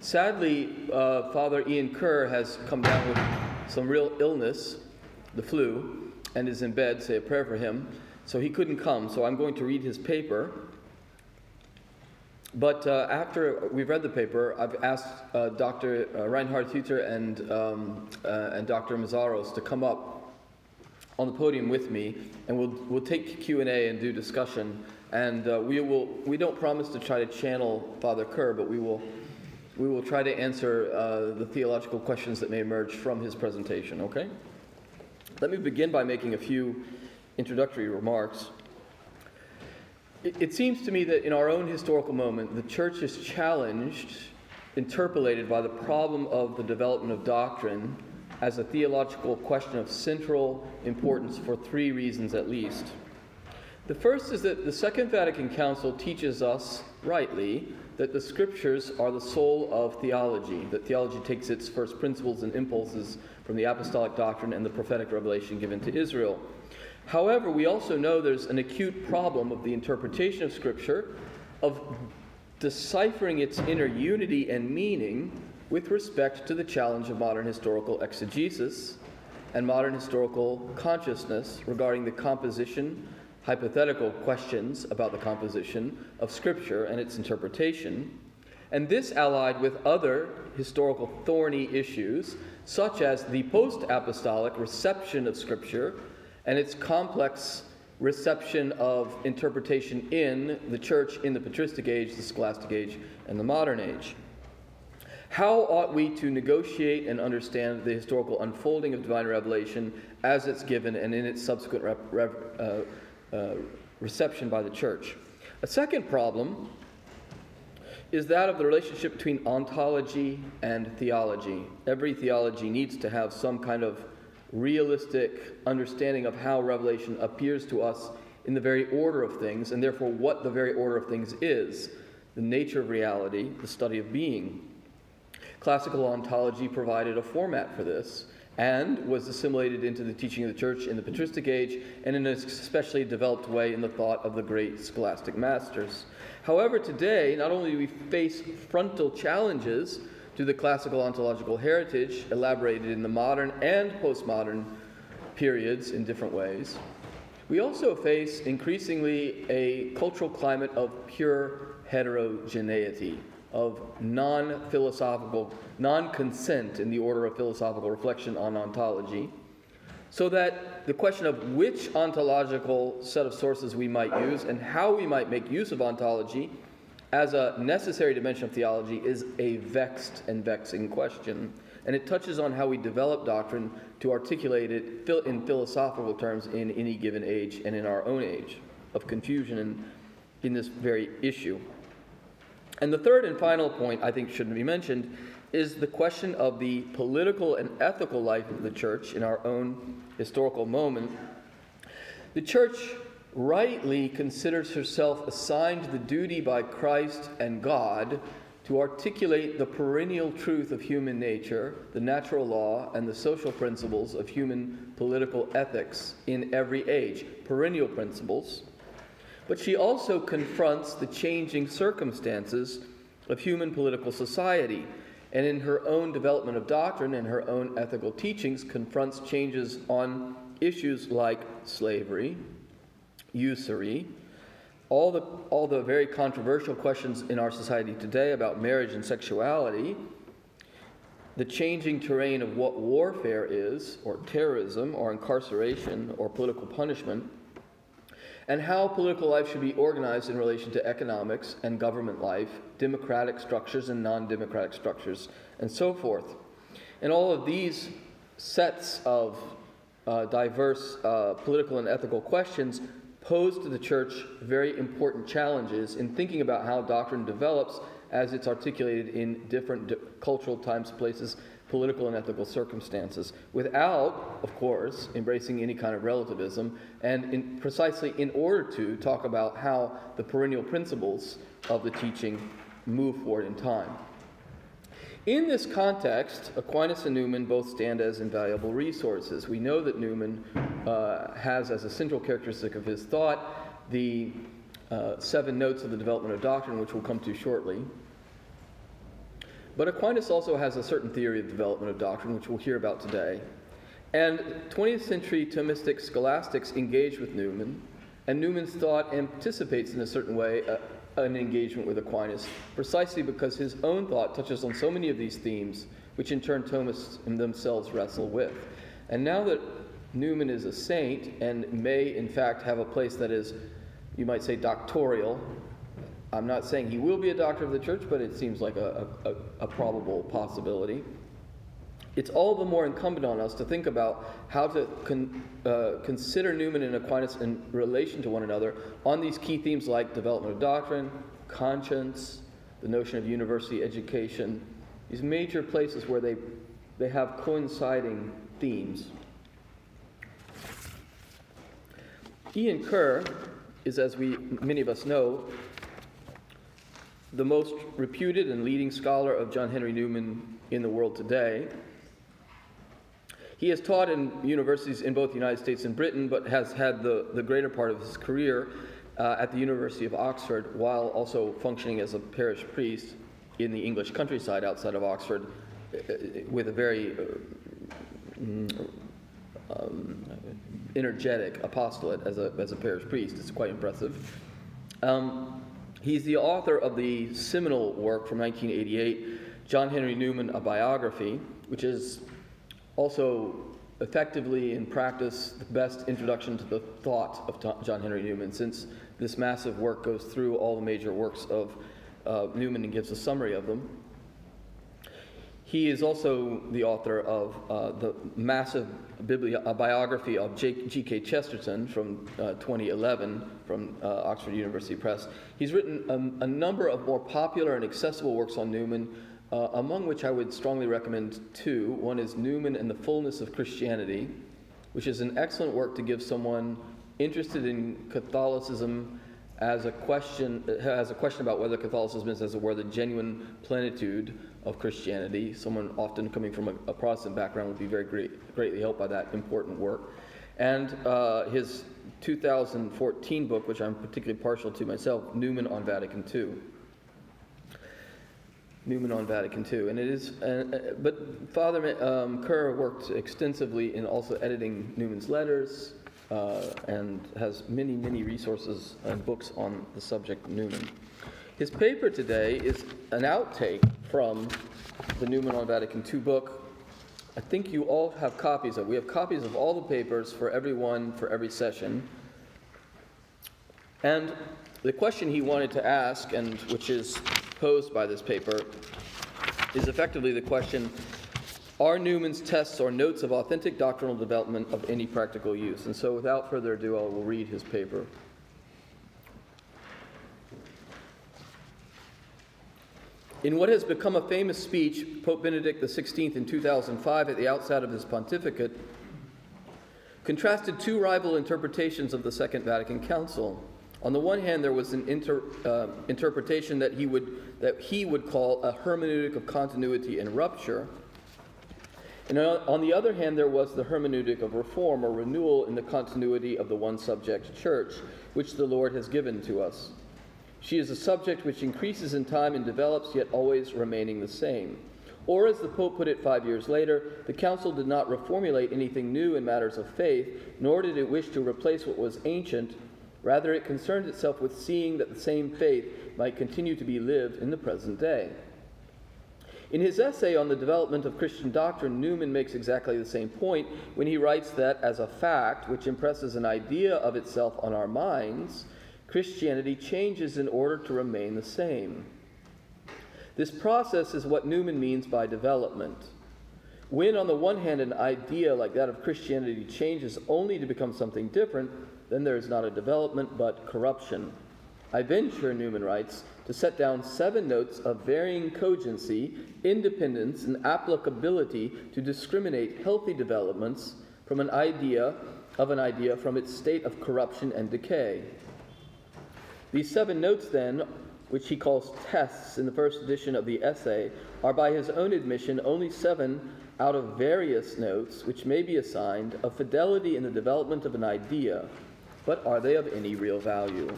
Sadly, uh, Father Ian Kerr has come down with some real illness, the flu, and is in bed. Say a prayer for him. So he couldn't come. So I'm going to read his paper. But uh, after we've read the paper, I've asked uh, Dr. Uh, Reinhard Hütter and, um, uh, and Dr. Mazzaros to come up on the podium with me, and we'll, we'll take Q&A and do discussion. And uh, we, will, we don't promise to try to channel Father Kerr, but we will, we will try to answer uh, the theological questions that may emerge from his presentation, okay? Let me begin by making a few introductory remarks. It, it seems to me that in our own historical moment, the church is challenged, interpellated by the problem of the development of doctrine as a theological question of central importance for three reasons at least. The first is that the Second Vatican Council teaches us, rightly, that the scriptures are the soul of theology, that theology takes its first principles and impulses from the apostolic doctrine and the prophetic revelation given to Israel. However, we also know there's an acute problem of the interpretation of Scripture, of deciphering its inner unity and meaning with respect to the challenge of modern historical exegesis and modern historical consciousness regarding the composition, hypothetical questions about the composition of Scripture and its interpretation, and this allied with other historical thorny issues, such as the post apostolic reception of Scripture and its complex reception of interpretation in the church in the patristic age, the scholastic age, and the modern age. How ought we to negotiate and understand the historical unfolding of divine revelation as it's given and in its subsequent rep, rep, uh, uh, reception by the church? A second problem is that of the relationship between ontology and theology. Every theology needs to have some kind of realistic understanding of how Revelation appears to us in the very order of things, and therefore what the very order of things is the nature of reality, the study of being. Classical ontology provided a format for this and was assimilated into the teaching of the church in the patristic age and in an especially developed way in the thought of the great scholastic masters. However, today, not only do we face frontal challenges to the classical ontological heritage elaborated in the modern and postmodern periods in different ways, we also face increasingly a cultural climate of pure heterogeneity of non philosophical, non consent in the order of philosophical reflection on ontology, so that the question of which ontological set of sources we might use and how we might make use of ontology as a necessary dimension of theology is a vexed and vexing question. And it touches on how we develop doctrine to articulate it in philosophical terms in any given age and in our own age of confusion in, in this very issue. And the third and final point I think shouldn't be mentioned is the question of the political and ethical life of the church in our own historical moment. The church rightly considers herself assigned the duty by Christ and God to articulate the perennial truth of human nature, the natural law, and the social principles of human political ethics in every age, perennial principles but she also confronts the changing circumstances of human political society, and in her own development of doctrine and her own ethical teachings, confronts changes on issues like slavery, usury, all the, all the very controversial questions in our society today about marriage and sexuality, the changing terrain of what warfare is, or terrorism, or incarceration, or political punishment and how political life should be organized in relation to economics and government life, democratic structures and non democratic structures, and so forth. And all of these sets of uh, diverse uh, political and ethical questions pose to the church very important challenges in thinking about how doctrine develops as it's articulated in different di- cultural times, and places, political and ethical circumstances, without, of course, embracing any kind of relativism, and in, precisely in order to talk about how the perennial principles of the teaching move forward in time. In this context, Aquinas and Newman both stand as invaluable resources. We know that Newman uh, has as a central characteristic of his thought the uh, seven notes of the development of doctrine, which we'll come to shortly. But Aquinas also has a certain theory of development of doctrine, which we'll hear about today. And 20th century Thomistic scholastics engage with Newman, and Newman's thought anticipates in a certain way uh, an engagement with Aquinas, precisely because his own thought touches on so many of these themes, which in turn Thomists themselves wrestle with. And now that Newman is a saint and may, in fact, have a place that is, you might say, doctorial, I'm not saying he will be a doctor of the church, but it seems like a, a, a probable possibility. It's all the more incumbent on us to think about how to con, uh, consider Newman and Aquinas in relation to one another on these key themes like development of doctrine, conscience, the notion of university education, these major places where they, they have coinciding themes. Ian Kerr is, as we many of us know, the most reputed and leading scholar of John Henry Newman in the world today. He has taught in universities in both the United States and Britain, but has had the, the greater part of his career uh, at the University of Oxford while also functioning as a parish priest in the English countryside outside of Oxford uh, with a very uh, mm, um, energetic apostolate as a, as a parish priest. It's quite impressive. Um, he's the author of the seminal work from 1988, John Henry Newman, A Biography, which is also effectively in practice the best introduction to the thought of John Henry Newman, since this massive work goes through all the major works of uh, Newman and gives a summary of them. He is also the author of uh, the massive bibli- biography of G.K. Chesterton from uh, 2011 from uh, Oxford University Press. He's written a, a number of more popular and accessible works on Newman, uh, among which I would strongly recommend two. One is Newman and the Fullness of Christianity, which is an excellent work to give someone interested in Catholicism as a question as a question about whether Catholicism is, as it were, the genuine plenitude of Christianity. Someone often coming from a, a Protestant background would be very great, greatly helped by that important work. And uh, his 2014 book, which I'm particularly partial to myself, Newman on Vatican II. Newman on Vatican II, and it is. Uh, uh, but Father um, Kerr worked extensively in also editing Newman's letters, uh, and has many, many resources and books on the subject Newman. His paper today is an outtake from the Newman on Vatican II book. I think you all have copies of. We have copies of all the papers for everyone for every session. And the question he wanted to ask, and which is posed by this paper, is effectively the question are Newman's tests or notes of authentic doctrinal development of any practical use? And so, without further ado, I will read his paper. In what has become a famous speech, Pope Benedict XVI in 2005 at the outset of his pontificate contrasted two rival interpretations of the Second Vatican Council. On the one hand, there was an inter, uh, interpretation that he, would, that he would call a hermeneutic of continuity and rupture. And on the other hand, there was the hermeneutic of reform or renewal in the continuity of the one subject church, which the Lord has given to us. She is a subject which increases in time and develops, yet always remaining the same. Or, as the Pope put it five years later, the Council did not reformulate anything new in matters of faith, nor did it wish to replace what was ancient Rather, it concerned itself with seeing that the same faith might continue to be lived in the present day. In his essay on the development of Christian doctrine, Newman makes exactly the same point when he writes that, as a fact which impresses an idea of itself on our minds, Christianity changes in order to remain the same. This process is what Newman means by development. When, on the one hand, an idea like that of Christianity changes only to become something different, then there is not a development but corruption. I venture, Newman writes, to set down seven notes of varying cogency, independence, and applicability to discriminate healthy developments from an idea of an idea from its state of corruption and decay. These seven notes, then, which he calls tests in the first edition of the essay, are by his own admission only seven out of various notes which may be assigned of fidelity in the development of an idea but are they of any real value?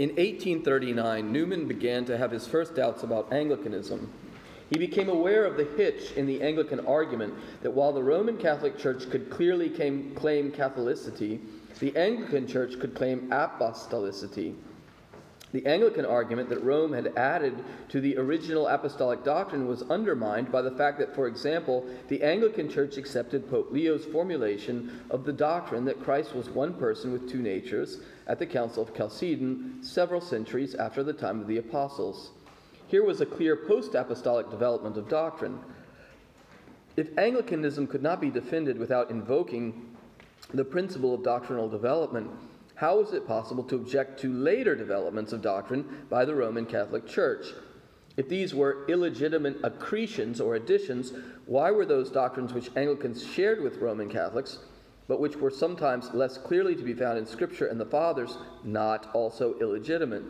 In 1839, Newman began to have his first doubts about Anglicanism. He became aware of the hitch in the Anglican argument that while the Roman Catholic Church could clearly claim Catholicity, the Anglican Church could claim apostolicity. The Anglican argument that Rome had added to the original apostolic doctrine was undermined by the fact that, for example, the Anglican Church accepted Pope Leo's formulation of the doctrine that Christ was one person with two natures at the Council of Chalcedon several centuries after the time of the Apostles. Here was a clear post apostolic development of doctrine. If Anglicanism could not be defended without invoking the principle of doctrinal development, how is it possible to object to later developments of doctrine by the Roman Catholic Church? If these were illegitimate accretions or additions, why were those doctrines which Anglicans shared with Roman Catholics, but which were sometimes less clearly to be found in Scripture and the Fathers, not also illegitimate?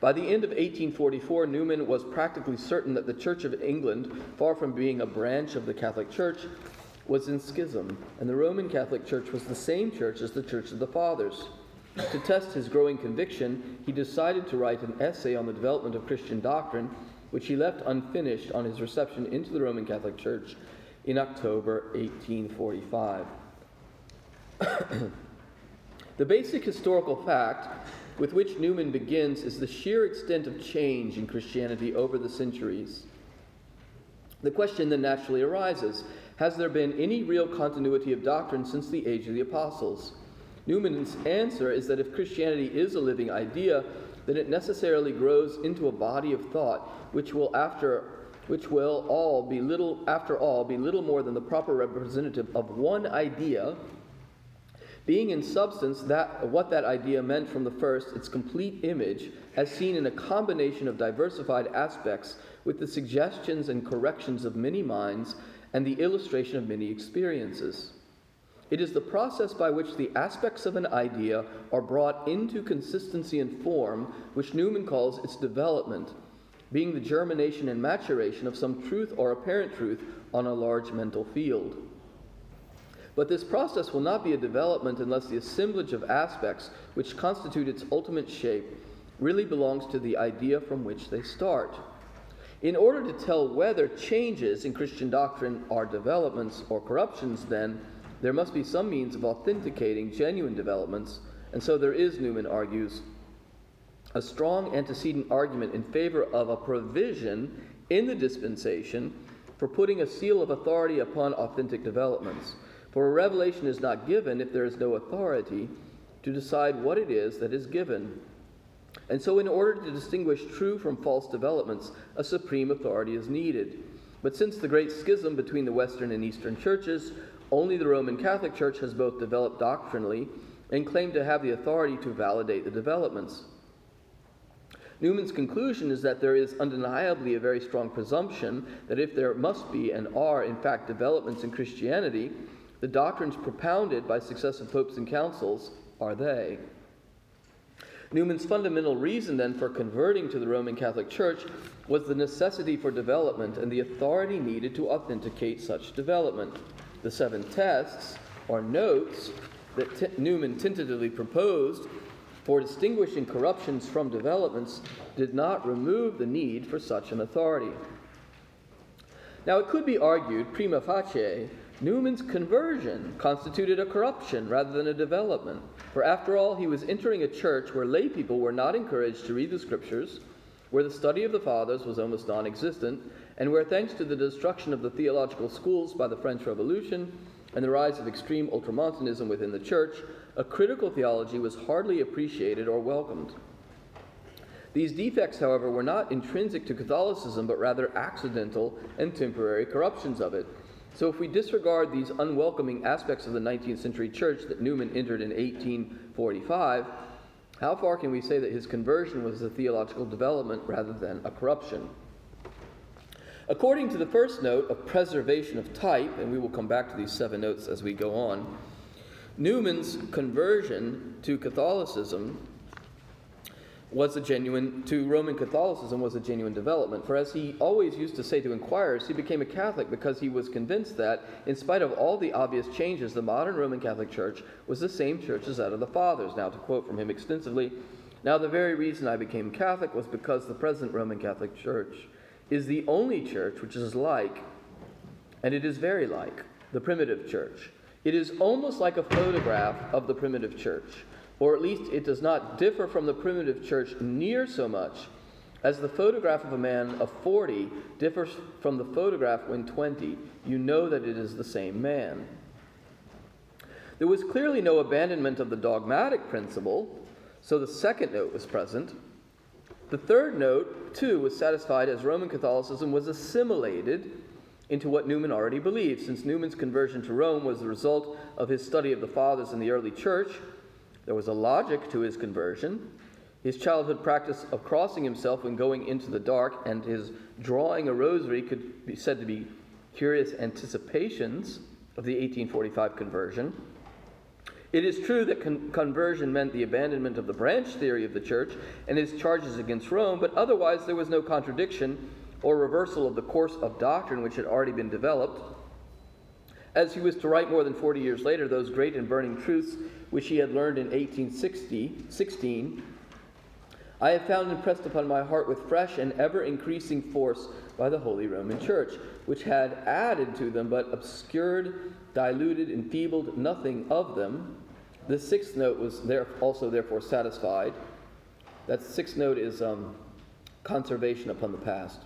By the end of 1844, Newman was practically certain that the Church of England, far from being a branch of the Catholic Church, was in schism, and the Roman Catholic Church was the same church as the Church of the Fathers. To test his growing conviction, he decided to write an essay on the development of Christian doctrine, which he left unfinished on his reception into the Roman Catholic Church in October 1845. the basic historical fact with which Newman begins is the sheer extent of change in Christianity over the centuries. The question then naturally arises has there been any real continuity of doctrine since the age of the apostles? Newman's answer is that if Christianity is a living idea, then it necessarily grows into a body of thought which will after which will all be little after all be little more than the proper representative of one idea being in substance that what that idea meant from the first its complete image as seen in a combination of diversified aspects with the suggestions and corrections of many minds and the illustration of many experiences. It is the process by which the aspects of an idea are brought into consistency and form, which Newman calls its development, being the germination and maturation of some truth or apparent truth on a large mental field. But this process will not be a development unless the assemblage of aspects which constitute its ultimate shape really belongs to the idea from which they start. In order to tell whether changes in Christian doctrine are developments or corruptions, then, there must be some means of authenticating genuine developments, and so there is, Newman argues, a strong antecedent argument in favor of a provision in the dispensation for putting a seal of authority upon authentic developments. For a revelation is not given if there is no authority to decide what it is that is given. And so, in order to distinguish true from false developments, a supreme authority is needed. But since the great schism between the Western and Eastern churches, only the Roman Catholic Church has both developed doctrinally and claimed to have the authority to validate the developments. Newman's conclusion is that there is undeniably a very strong presumption that if there must be and are, in fact, developments in Christianity, the doctrines propounded by successive popes and councils are they. Newman's fundamental reason then for converting to the Roman Catholic Church was the necessity for development and the authority needed to authenticate such development. The seven tests, or notes, that T- Newman tentatively proposed for distinguishing corruptions from developments did not remove the need for such an authority. Now, it could be argued, prima facie, Newman's conversion constituted a corruption rather than a development. For after all, he was entering a church where lay people were not encouraged to read the scriptures, where the study of the fathers was almost non existent, and where, thanks to the destruction of the theological schools by the French Revolution and the rise of extreme ultramontanism within the church, a critical theology was hardly appreciated or welcomed. These defects, however, were not intrinsic to Catholicism, but rather accidental and temporary corruptions of it. So, if we disregard these unwelcoming aspects of the 19th century church that Newman entered in 1845, how far can we say that his conversion was a theological development rather than a corruption? According to the first note of preservation of type, and we will come back to these seven notes as we go on, Newman's conversion to Catholicism was a genuine, to Roman Catholicism was a genuine development. For as he always used to say to inquirers, he became a Catholic because he was convinced that, in spite of all the obvious changes, the modern Roman Catholic Church was the same church as that of the fathers. Now, to quote from him extensively, Now, the very reason I became Catholic was because the present Roman Catholic Church is the only church which is like, and it is very like, the primitive church. It is almost like a photograph of the primitive church, or at least it does not differ from the primitive church near so much as the photograph of a man of 40 differs from the photograph when 20. You know that it is the same man. There was clearly no abandonment of the dogmatic principle, so the second note was present. The third note, too, was satisfied as Roman Catholicism was assimilated into what Newman already believed, since Newman's conversion to Rome was the result of his study of the fathers in the early church. There was a logic to his conversion. His childhood practice of crossing himself when going into the dark and his drawing a rosary could be said to be curious anticipations of the 1845 conversion. It is true that con- conversion meant the abandonment of the branch theory of the church and his charges against Rome, but otherwise there was no contradiction or reversal of the course of doctrine which had already been developed. As he was to write more than 40 years later those great and burning truths which he had learned in 1860, 16, I have found impressed upon my heart with fresh and ever increasing force by the Holy Roman Church, which had added to them but obscured, diluted, enfeebled nothing of them. The sixth note was there also therefore satisfied. That sixth note is um, conservation upon the past.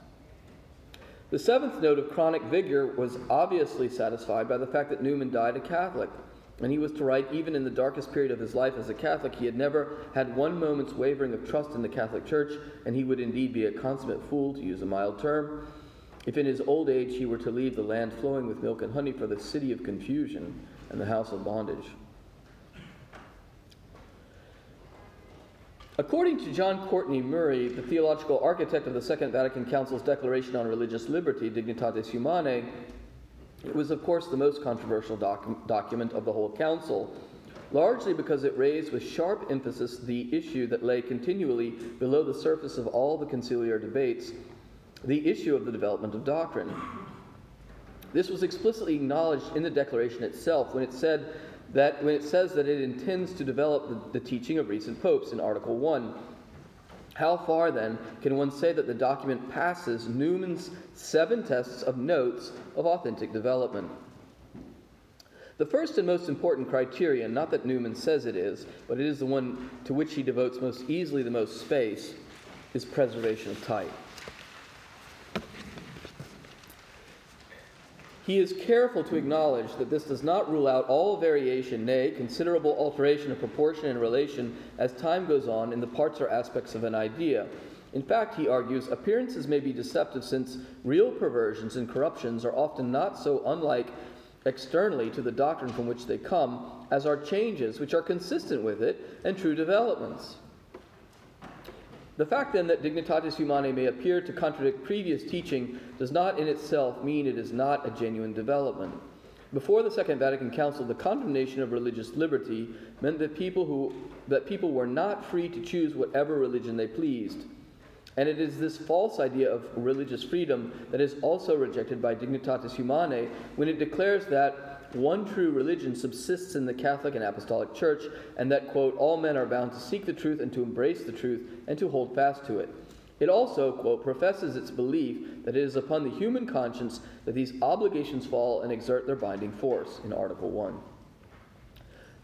The seventh note of chronic vigor was obviously satisfied by the fact that Newman died a Catholic. And he was to write, even in the darkest period of his life as a Catholic, he had never had one moment's wavering of trust in the Catholic Church, and he would indeed be a consummate fool, to use a mild term, if in his old age he were to leave the land flowing with milk and honey for the city of confusion and the house of bondage. According to John Courtney Murray, the theological architect of the Second Vatican Council's Declaration on Religious Liberty, Dignitatis Humanae, it was, of course, the most controversial doc- document of the whole Council, largely because it raised with sharp emphasis the issue that lay continually below the surface of all the conciliar debates the issue of the development of doctrine. This was explicitly acknowledged in the Declaration itself when it said that when it says that it intends to develop the, the teaching of recent popes in Article 1. How far, then, can one say that the document passes Newman's seven tests of notes of authentic development? The first and most important criterion, not that Newman says it is, but it is the one to which he devotes most easily the most space, is preservation of type. He is careful to acknowledge that this does not rule out all variation, nay, considerable alteration of proportion and relation as time goes on in the parts or aspects of an idea. In fact, he argues, appearances may be deceptive since real perversions and corruptions are often not so unlike externally to the doctrine from which they come as are changes which are consistent with it and true developments. The fact then that Dignitatis Humanae may appear to contradict previous teaching does not in itself mean it is not a genuine development. Before the Second Vatican Council, the condemnation of religious liberty meant that people, who, that people were not free to choose whatever religion they pleased. And it is this false idea of religious freedom that is also rejected by Dignitatis Humanae when it declares that one true religion subsists in the Catholic and Apostolic Church, and that, quote, all men are bound to seek the truth and to embrace the truth and to hold fast to it. It also, quote, professes its belief that it is upon the human conscience that these obligations fall and exert their binding force, in Article 1.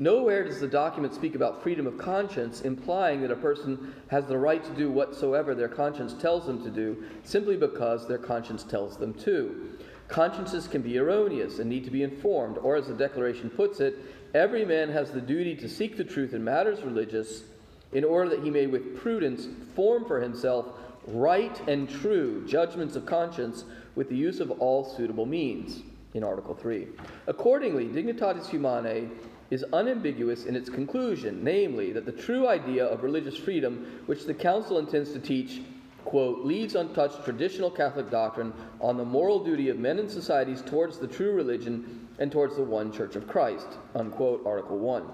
Nowhere does the document speak about freedom of conscience, implying that a person has the right to do whatsoever their conscience tells them to do simply because their conscience tells them to. Consciences can be erroneous and need to be informed, or as the Declaration puts it, every man has the duty to seek the truth in matters religious in order that he may with prudence form for himself right and true judgments of conscience with the use of all suitable means, in Article 3. Accordingly, Dignitatis Humanae is unambiguous in its conclusion, namely, that the true idea of religious freedom, which the Council intends to teach, quote, leaves untouched traditional Catholic doctrine on the moral duty of men and societies towards the true religion and towards the one Church of Christ, unquote, Article 1.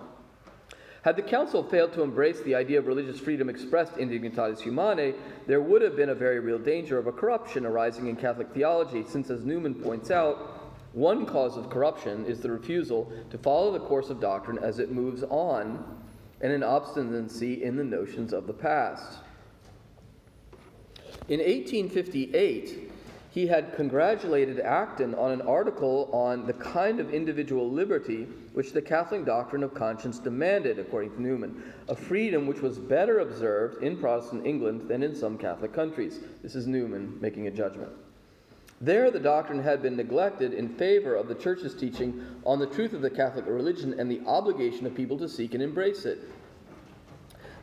Had the Council failed to embrace the idea of religious freedom expressed in Dignitatis Humanae, there would have been a very real danger of a corruption arising in Catholic theology, since, as Newman points out, one cause of corruption is the refusal to follow the course of doctrine as it moves on and an obstinacy in the notions of the past. In 1858, he had congratulated Acton on an article on the kind of individual liberty which the Catholic doctrine of conscience demanded, according to Newman, a freedom which was better observed in Protestant England than in some Catholic countries. This is Newman making a judgment. There, the doctrine had been neglected in favor of the Church's teaching on the truth of the Catholic religion and the obligation of people to seek and embrace it.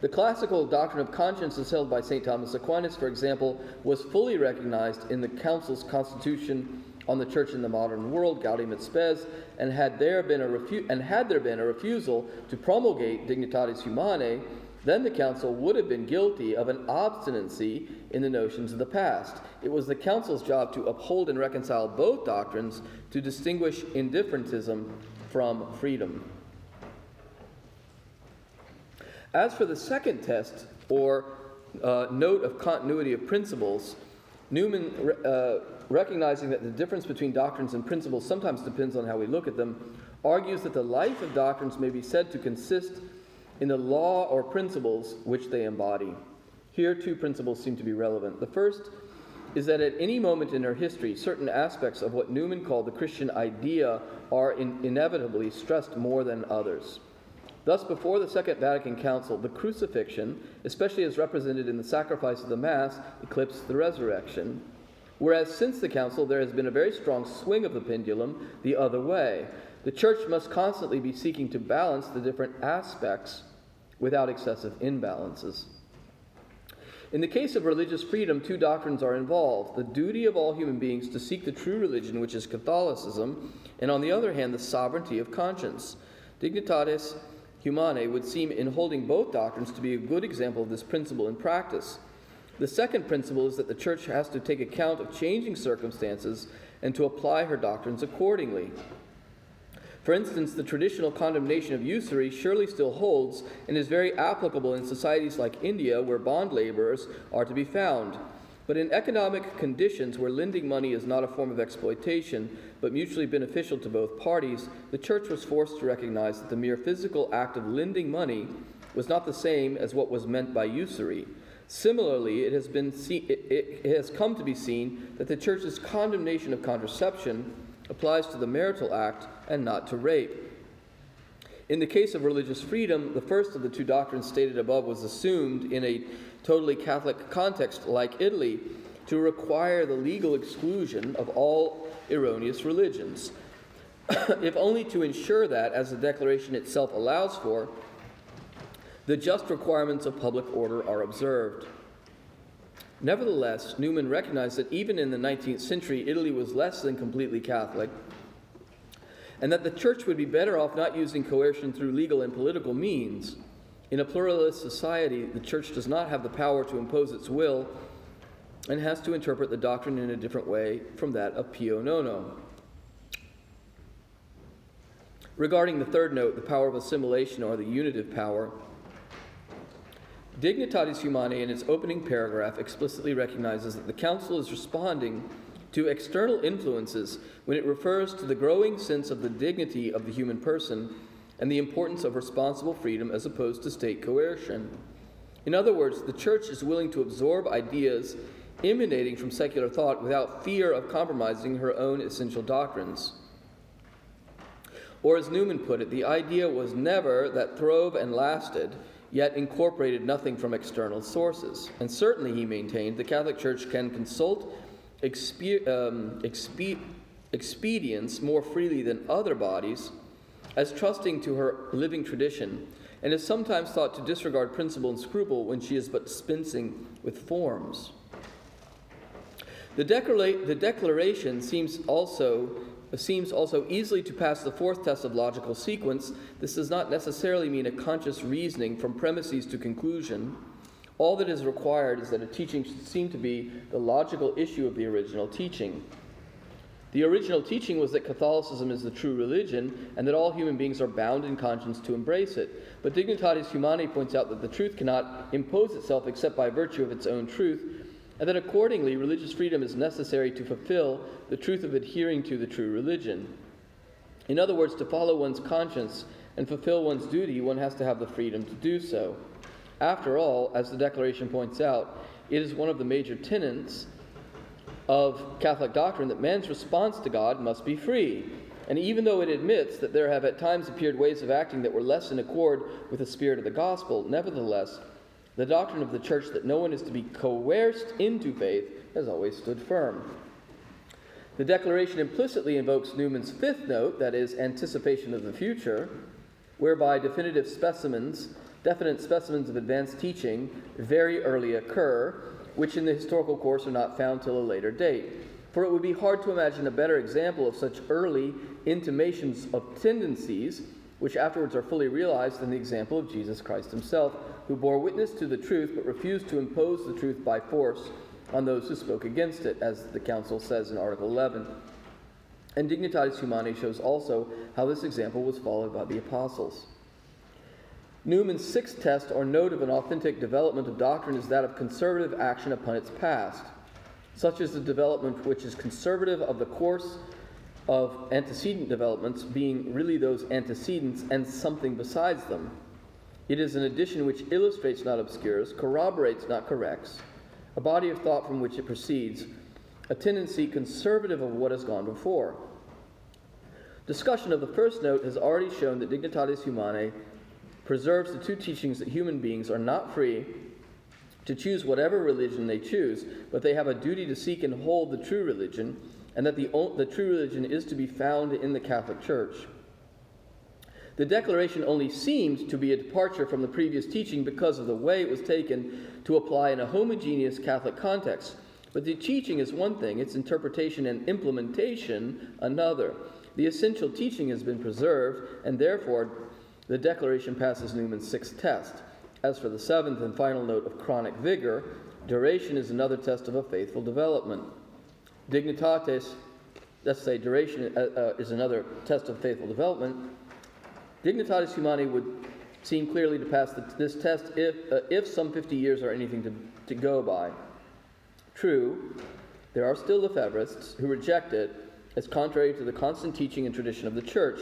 The classical doctrine of conscience, as held by St. Thomas Aquinas, for example, was fully recognized in the Council's constitution on the church in the modern world, Gaudium et Spes, and had there been a refu- and had there been a refusal to promulgate Dignitatis Humanae, then the council would have been guilty of an obstinacy in the notions of the past. It was the council's job to uphold and reconcile both doctrines to distinguish indifferentism from freedom. As for the second test, or uh, note of continuity of principles, Newman, uh, recognizing that the difference between doctrines and principles sometimes depends on how we look at them, argues that the life of doctrines may be said to consist in the law or principles which they embody. Here, two principles seem to be relevant. The first is that at any moment in our history, certain aspects of what Newman called the Christian idea are in- inevitably stressed more than others. Thus, before the Second Vatican Council, the crucifixion, especially as represented in the sacrifice of the Mass, eclipsed the resurrection. Whereas since the Council, there has been a very strong swing of the pendulum the other way. The Church must constantly be seeking to balance the different aspects without excessive imbalances. In the case of religious freedom, two doctrines are involved the duty of all human beings to seek the true religion, which is Catholicism, and on the other hand, the sovereignty of conscience. Dignitatis Humanae would seem, in holding both doctrines, to be a good example of this principle in practice. The second principle is that the Church has to take account of changing circumstances and to apply her doctrines accordingly. For instance, the traditional condemnation of usury surely still holds and is very applicable in societies like India, where bond laborers are to be found. But in economic conditions where lending money is not a form of exploitation, but mutually beneficial to both parties, the church was forced to recognize that the mere physical act of lending money was not the same as what was meant by usury. Similarly, it has, been see- it, it has come to be seen that the church's condemnation of contraception applies to the marital act and not to rape. In the case of religious freedom, the first of the two doctrines stated above was assumed in a totally Catholic context like Italy to require the legal exclusion of all erroneous religions, if only to ensure that, as the Declaration itself allows for, the just requirements of public order are observed. Nevertheless, Newman recognized that even in the 19th century, Italy was less than completely Catholic, and that the church would be better off not using coercion through legal and political means in a pluralist society, the church does not have the power to impose its will and has to interpret the doctrine in a different way from that of Pio Nono. Regarding the third note, the power of assimilation or the unitive power, Dignitatis Humanae in its opening paragraph explicitly recognizes that the Council is responding to external influences when it refers to the growing sense of the dignity of the human person and the importance of responsible freedom as opposed to state coercion. In other words, the church is willing to absorb ideas emanating from secular thought without fear of compromising her own essential doctrines. Or, as Newman put it, the idea was never that throve and lasted, yet incorporated nothing from external sources. And certainly, he maintained, the Catholic Church can consult expe- um, expe- expedients more freely than other bodies as trusting to her living tradition, and is sometimes thought to disregard principle and scruple when she is but dispensing with forms. The, the declaration seems also seems also easily to pass the fourth test of logical sequence. This does not necessarily mean a conscious reasoning from premises to conclusion. All that is required is that a teaching should seem to be the logical issue of the original teaching. The original teaching was that Catholicism is the true religion and that all human beings are bound in conscience to embrace it. But Dignitatis Humanae points out that the truth cannot impose itself except by virtue of its own truth, and that accordingly religious freedom is necessary to fulfill the truth of adhering to the true religion. In other words, to follow one's conscience and fulfill one's duty, one has to have the freedom to do so. After all, as the Declaration points out, it is one of the major tenets of Catholic doctrine that man's response to God must be free. And even though it admits that there have at times appeared ways of acting that were less in accord with the spirit of the gospel, nevertheless, the doctrine of the church that no one is to be coerced into faith has always stood firm. The declaration implicitly invokes Newman's fifth note, that is, anticipation of the future, whereby definitive specimens, definite specimens of advanced teaching, very early occur, which in the historical course are not found till a later date. For it would be hard to imagine a better example of such early intimations of tendencies, which afterwards are fully realized, than the example of Jesus Christ himself, who bore witness to the truth but refused to impose the truth by force on those who spoke against it, as the Council says in Article 11. And Dignitatis Humanae shows also how this example was followed by the apostles. Newman's sixth test or note of an authentic development of doctrine is that of conservative action upon its past. Such is the development which is conservative of the course of antecedent developments, being really those antecedents and something besides them. It is an addition which illustrates, not obscures, corroborates, not corrects, a body of thought from which it proceeds, a tendency conservative of what has gone before. Discussion of the first note has already shown that Dignitatis Humanae preserves the two teachings that human beings are not free to choose whatever religion they choose, but they have a duty to seek and hold the true religion, and that the, the true religion is to be found in the Catholic Church. The declaration only seemed to be a departure from the previous teaching because of the way it was taken to apply in a homogeneous Catholic context. But the teaching is one thing, its interpretation and implementation another. The essential teaching has been preserved, and therefore the declaration passes Newman's sixth test. As for the seventh and final note of chronic vigor, duration is another test of a faithful development. Dignitatis, let's say duration uh, uh, is another test of faithful development. Dignitatis Humanae would seem clearly to pass the, this test if, uh, if some 50 years are anything to, to go by. True, there are still Lefebvrists who reject it as contrary to the constant teaching and tradition of the Church,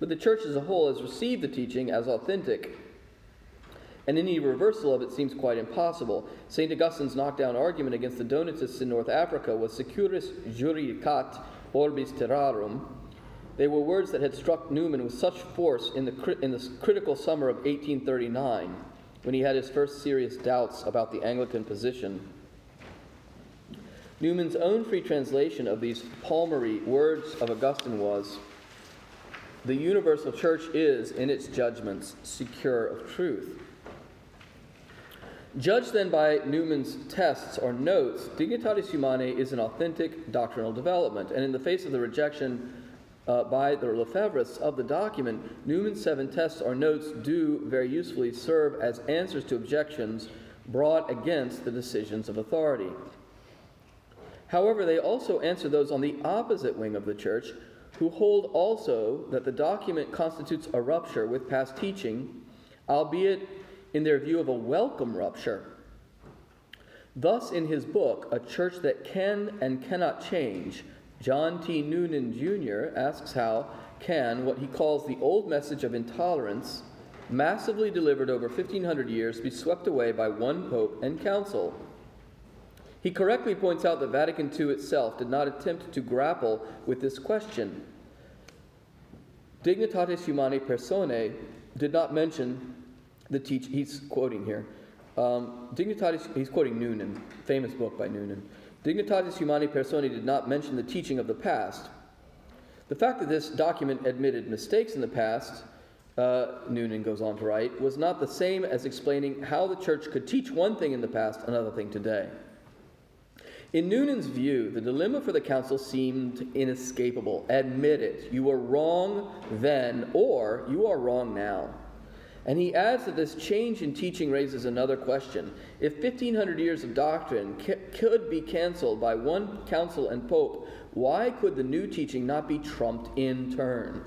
but the Church as a whole has received the teaching as authentic, and any reversal of it seems quite impossible. St. Augustine's knockdown argument against the Donatists in North Africa was securus judicat orbis terrarum, they were words that had struck Newman with such force in the, in the critical summer of 1839, when he had his first serious doubts about the Anglican position. Newman's own free translation of these palmary words of Augustine was The universal church is, in its judgments, secure of truth. Judged then by Newman's tests or notes, Dignitatis Humanae is an authentic doctrinal development, and in the face of the rejection uh, by the Lefebvrists of the document, Newman's seven tests or notes do very usefully serve as answers to objections brought against the decisions of authority. However, they also answer those on the opposite wing of the church who hold also that the document constitutes a rupture with past teaching, albeit in their view of a welcome rupture. Thus, in his book, A Church That Can and Cannot Change, John T. Noonan Jr. asks how can what he calls the old message of intolerance, massively delivered over 1500 years, be swept away by one pope and council? He correctly points out that Vatican II itself did not attempt to grapple with this question. Dignitatis Humanae Personae did not mention the teach. He's quoting here. Um, Dignitatis. He's quoting Noonan, famous book by Noonan. Dignitatis Humanae Personae did not mention the teaching of the past. The fact that this document admitted mistakes in the past, uh, Noonan goes on to write, was not the same as explaining how the church could teach one thing in the past, another thing today. In Noonan's view, the dilemma for the council seemed inescapable. Admit it. You were wrong then, or you are wrong now. And he adds that this change in teaching raises another question. If 1500 years of doctrine could be canceled by one council and pope, why could the new teaching not be trumped in turn?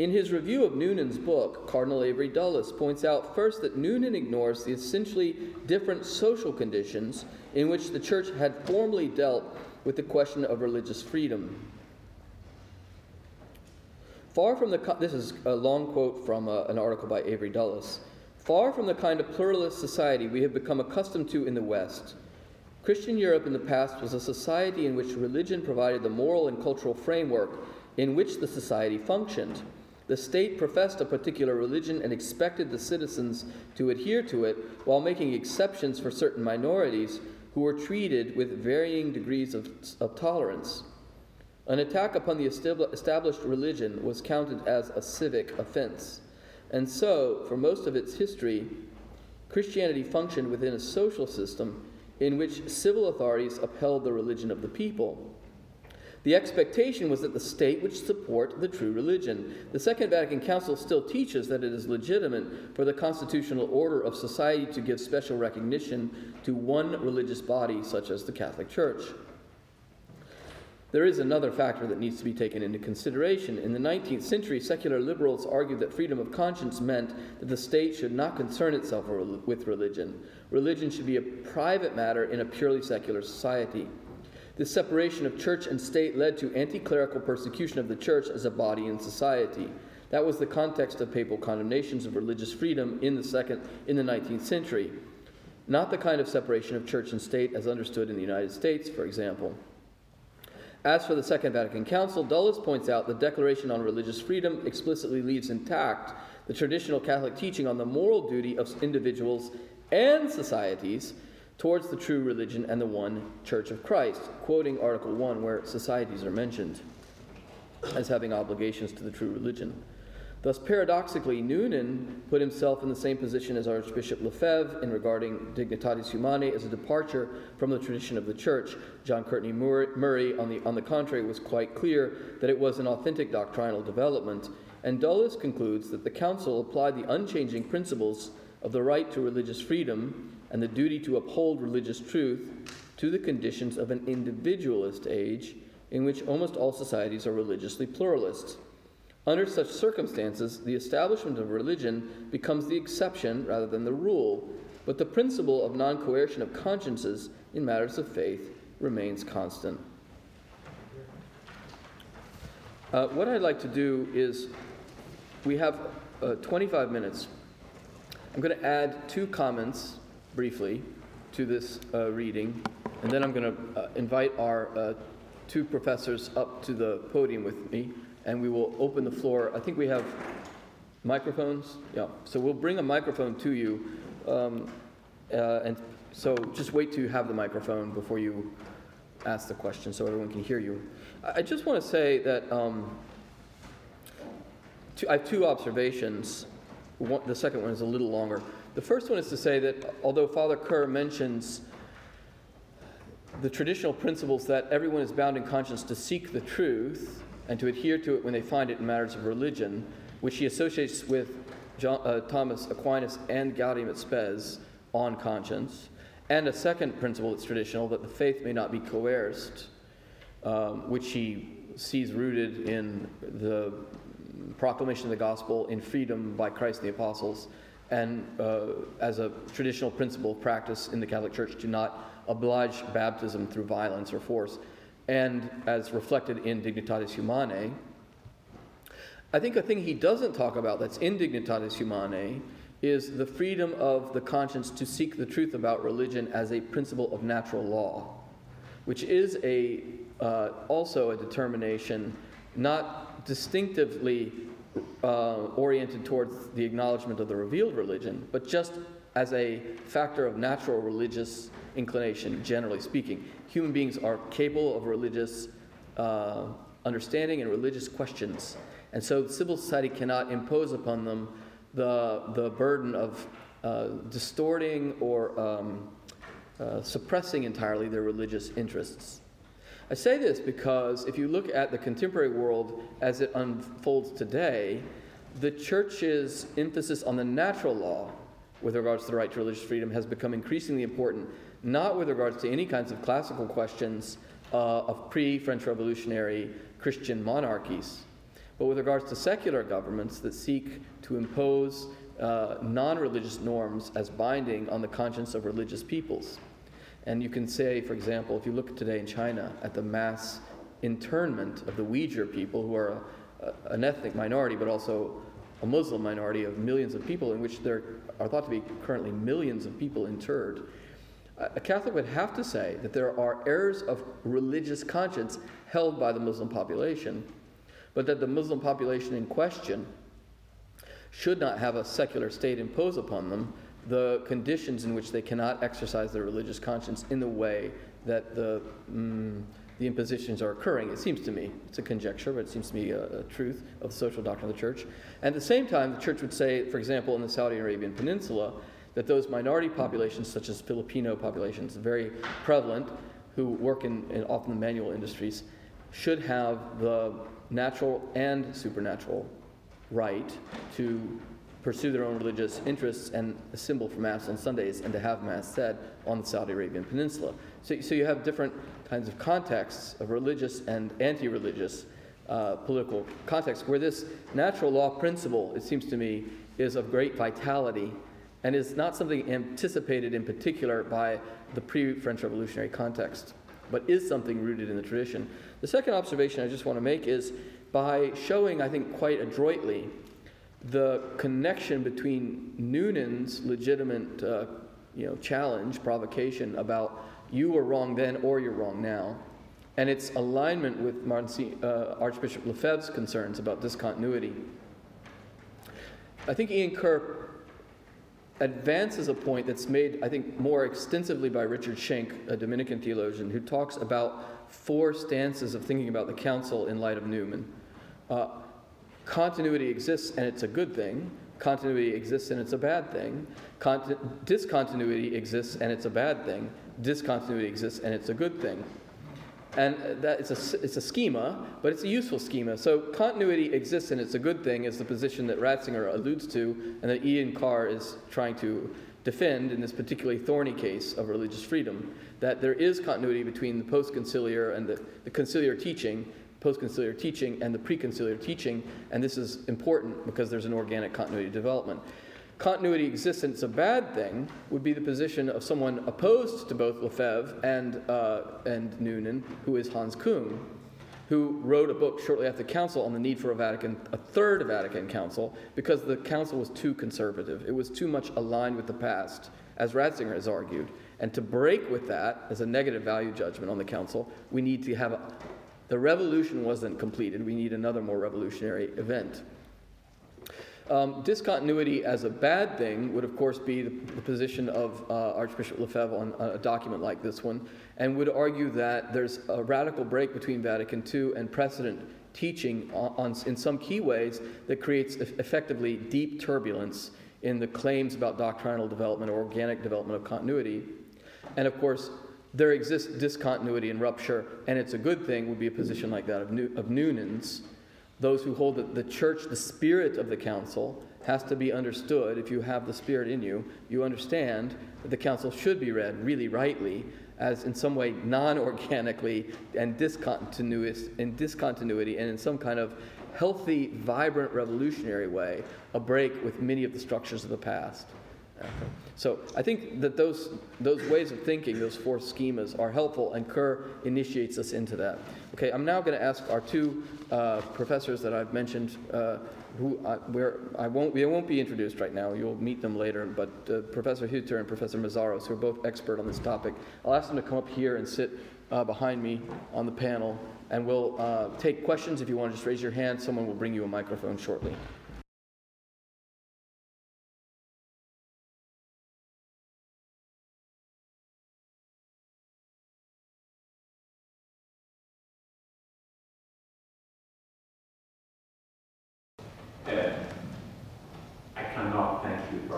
In his review of Noonan's book, Cardinal Avery Dulles points out first that Noonan ignores the essentially different social conditions in which the church had formerly dealt with the question of religious freedom. Far from the, this is a long quote from a, uh, an article by Avery Dulles. Far from the kind of pluralist society we have become accustomed to in the West, Christian Europe in the past was a society in which religion provided the moral and cultural framework in which the society functioned. The state professed a particular religion and expected the citizens to adhere to it while making exceptions for certain minorities who were treated with varying degrees of, of tolerance. An attack upon the established religion was counted as a civic offense. And so, for most of its history, Christianity functioned within a social system in which civil authorities upheld the religion of the people. The expectation was that the state would support the true religion. The Second Vatican Council still teaches that it is legitimate for the constitutional order of society to give special recognition to one religious body, such as the Catholic Church. There is another factor that needs to be taken into consideration. In the 19th century, secular liberals argued that freedom of conscience meant that the state should not concern itself with religion. Religion should be a private matter in a purely secular society. This separation of church and state led to anti clerical persecution of the church as a body in society. That was the context of papal condemnations of religious freedom in the second in the 19th century. Not the kind of separation of church and state as understood in the United States, for example. As for the Second Vatican Council, Dulles points out the Declaration on Religious Freedom explicitly leaves intact the traditional Catholic teaching on the moral duty of individuals and societies towards the true religion and the one Church of Christ, quoting Article 1, where societies are mentioned as having obligations to the true religion. Thus, paradoxically, Noonan put himself in the same position as Archbishop Lefebvre in regarding Dignitatis Humanae as a departure from the tradition of the Church. John Courtney Murray, on the, on the contrary, was quite clear that it was an authentic doctrinal development. And Dulles concludes that the Council applied the unchanging principles of the right to religious freedom and the duty to uphold religious truth to the conditions of an individualist age in which almost all societies are religiously pluralist. Under such circumstances, the establishment of religion becomes the exception rather than the rule, but the principle of non coercion of consciences in matters of faith remains constant. Uh, what I'd like to do is, we have uh, 25 minutes. I'm going to add two comments briefly to this uh, reading, and then I'm going to uh, invite our uh, two professors up to the podium with me and we will open the floor. I think we have microphones. Yeah, so we'll bring a microphone to you. Um, uh, and so just wait to have the microphone before you ask the question so everyone can hear you. I just want to say that um, two, I have two observations. One, the second one is a little longer. The first one is to say that although Father Ker mentions the traditional principles that everyone is bound in conscience to seek the truth, and to adhere to it when they find it in matters of religion, which he associates with John, uh, Thomas Aquinas and Gaudium et Spes on conscience. And a second principle that's traditional, that the faith may not be coerced, um, which he sees rooted in the proclamation of the gospel in freedom by Christ and the apostles, and uh, as a traditional principle of practice in the Catholic Church to not oblige baptism through violence or force and as reflected in Dignitatis Humanae. I think a thing he doesn't talk about that's in Dignitatis Humanae is the freedom of the conscience to seek the truth about religion as a principle of natural law, which is a, uh, also a determination not distinctively uh, oriented towards the acknowledgement of the revealed religion, but just as a factor of natural religious inclination, generally speaking. Human beings are capable of religious uh, understanding and religious questions. And so civil society cannot impose upon them the, the burden of uh, distorting or um, uh, suppressing entirely their religious interests. I say this because if you look at the contemporary world as it unfolds today, the church's emphasis on the natural law with regards to the right to religious freedom has become increasingly important not with regards to any kinds of classical questions uh, of pre French Revolutionary Christian monarchies, but with regards to secular governments that seek to impose uh, non religious norms as binding on the conscience of religious peoples. And you can say, for example, if you look today in China at the mass internment of the Uyghur people, who are a- an ethnic minority, but also a Muslim minority of millions of people, in which there are thought to be currently millions of people interred. A a Catholic would have to say that there are errors of religious conscience held by the Muslim population, but that the Muslim population in question should not have a secular state impose upon them the conditions in which they cannot exercise their religious conscience in the way that the, mm, the impositions are occurring. It seems to me, it's a conjecture, but it seems to me a, a truth of the social doctrine of the church. At the same time, the church would say, for example, in the Saudi Arabian Peninsula, that those minority populations, such as Filipino populations, very prevalent, who work in, in often the manual industries, should have the natural and supernatural right to pursue their own religious interests and assemble for Mass on Sundays and to have Mass said on the Saudi Arabian Peninsula. So, so you have different kinds of contexts of religious and anti religious uh, political contexts where this natural law principle, it seems to me, is of great vitality and is not something anticipated in particular by the pre French Revolutionary context, but is something rooted in the tradition. The second observation I just want to make is by showing, I think, quite adroitly the connection between Noonan's legitimate uh, you know, challenge, provocation about you were wrong then or you're wrong now, and its alignment with Martin, uh, Archbishop Lefebvre's concerns about discontinuity. I think Ian Ker advances a point that's made, I think, more extensively by Richard Schenk, a Dominican theologian, who talks about four stances of thinking about the council in light of Newman. Uh, continuity exists and it's a good thing. Continuity exists and it's a bad thing. Conti- discontinuity exists and it's a bad thing. Discontinuity exists and it's a good thing. And that it's a, it's a schema, but it's a useful schema. So continuity exists and it's a good thing is the position that Ratzinger alludes to and that Ian Ker is trying to defend in this particularly thorny case of religious freedom. That there is continuity between the post-conciliar and the, the conciliar teaching, post-conciliar teaching and the pre-conciliar teaching, and this is important because there's an organic continuity development continuity exists and it's a bad thing would be the position of someone opposed to both Lefebvre and, uh, and Noonan, who is Hans Küng, who wrote a book shortly after the council on the need for a Vatican, a third Vatican council, because the council was too conservative. It was too much aligned with the past, as Ratzinger has argued. And to break with that as a negative value judgment on the council, we need to have a, the revolution wasn't completed. We need another more revolutionary event. Um, discontinuity as a bad thing would, of course, be the, the position of uh, Archbishop Lefebvre on a document like this one, and would argue that there's a radical break between Vatican II and precedent teaching on, on in some key ways that creates effectively deep turbulence in the claims about doctrinal development or organic development of continuity. And of course, there exists discontinuity and rupture, and it's a good thing, would be a position like that of, New, of Noonan's those who hold that the church, the spirit of the council, has to be understood. If you have the spirit in you, you understand that the council should be read really rightly as in some way non-organically and discontinuous in discontinuity and in some kind of healthy, vibrant, revolutionary way, a break with many of the structures of the past. So I think that those, those ways of thinking, those four schemas, are helpful, and Ker initiates us into that. Okay, I'm now going to ask our two uh, professors that I've mentioned, uh, who I, where I won't, we won't be introduced right now. You'll meet them later, but uh, Professor Hutter and Professor Meszaros, who are both expert on this topic, I'll ask them to come up here and sit uh, behind me on the panel, and we'll uh, take questions. If you want to just raise your hand, someone will bring you a microphone shortly.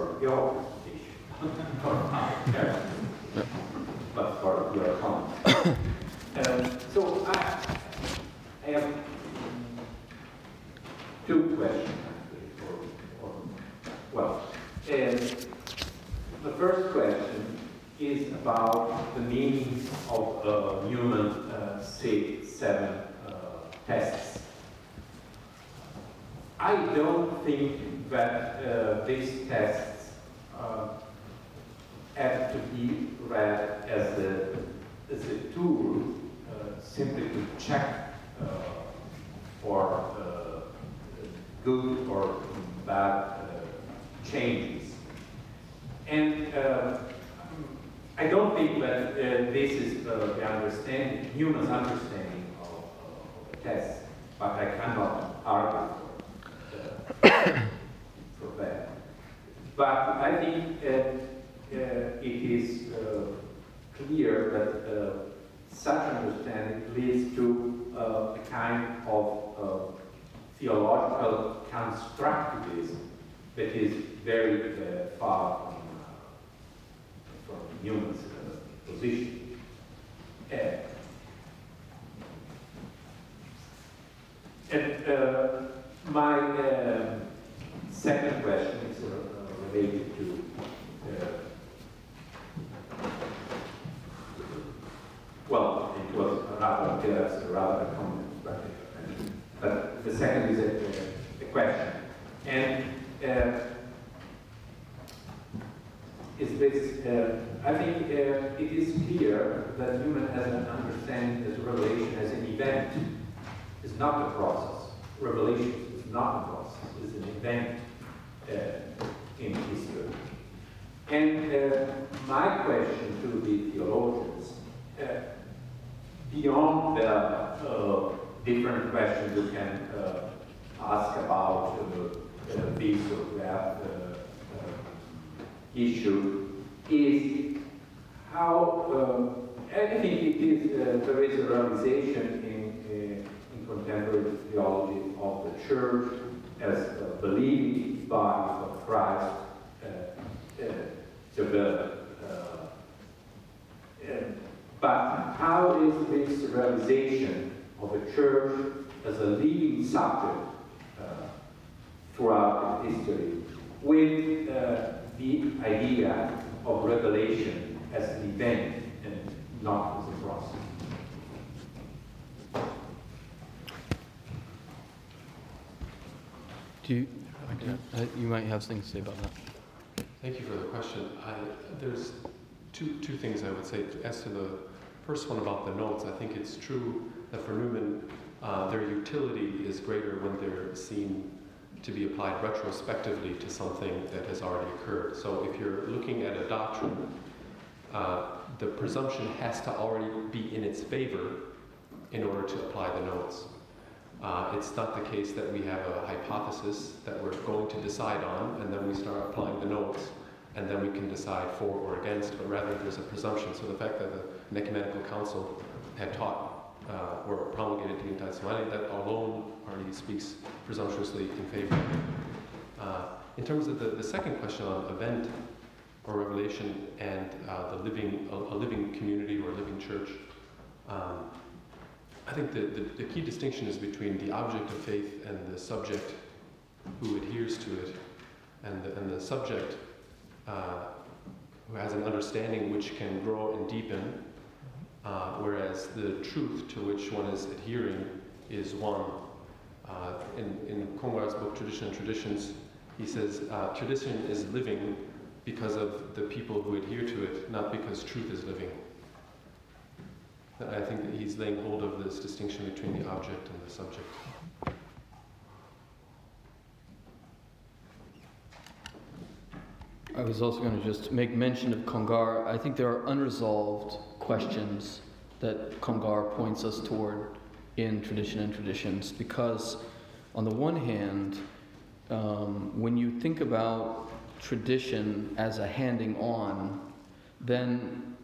for your dish, but for your home. um, so I, I have two questions, actually, well, um, the first question is about the meaning of uh, C7 uh, uh, tests. I don't think that uh, these tests simply to check uh, for uh, good or bad uh, changes. And uh, I don't think that uh, this is uh, the understanding, Newman's understanding of, of test, but I cannot argue for, uh, for that. But I think uh, uh, it is uh, clear that such understanding leads to a kind of theological constructivism that is very far from, from Newman's position. And uh, my uh, second question is uh, related to uh, well, it was rather yes, rather a comment, but, but the second is a, a question. And uh, is this, uh, I think uh, it is clear that Newman has an understanding as revelation as an event. It's not a process. Revelation is not a process. It's an event uh, in history. And uh, my question to the theologians, uh, beyond the uh, different questions you can uh, ask about uh, this or that uh, uh, issue, is how I think it is there is a realization in, in contemporary theology of the church as believing body of Christ developed. Uh, and but how is this realization of a church as a living subject uh, throughout history with uh, the idea of revelation as an event and not as a process? Do you, uh, you might have things to say about that. Thank you for the question. I, there's two, two things I would say. As to the first one about the notes, I think it's true that for Newman, uh, their utility is greater when they're seen to be applied retrospectively to something that has already occurred. So if you're looking at a doctrine, uh, the presumption has to already be in its favor in order to apply the notes. Uh, it's not the case that we have a hypothesis that we're going to decide on, and then we start applying the notes, and then we can decide for or against, but rather there's a presumption. So the fact that the Ecumenical Council had taught uh, or promulgated Dignitas Humanae, that alone already speaks presumptuously in favor. Uh, in terms of the, the second question on event or revelation and uh, the living, a, a, living community or a living church, um, I think the, the, the, key distinction is between the object of faith and the subject who adheres to it, and the, and the subject uh, who has an understanding which can grow and deepen, uh, whereas the truth to which one is adhering is one. Uh, in, in Congar's book, Tradition and Traditions, he says uh, tradition is living because of the people who adhere to it, not because truth is living. I think that he's laying hold of this distinction between the object and the subject. I was also going to just make mention of Congar. I think there are unresolved questions that Congar points us toward in tradition and traditions because, on the one hand, um, when you think about tradition as a handing on, then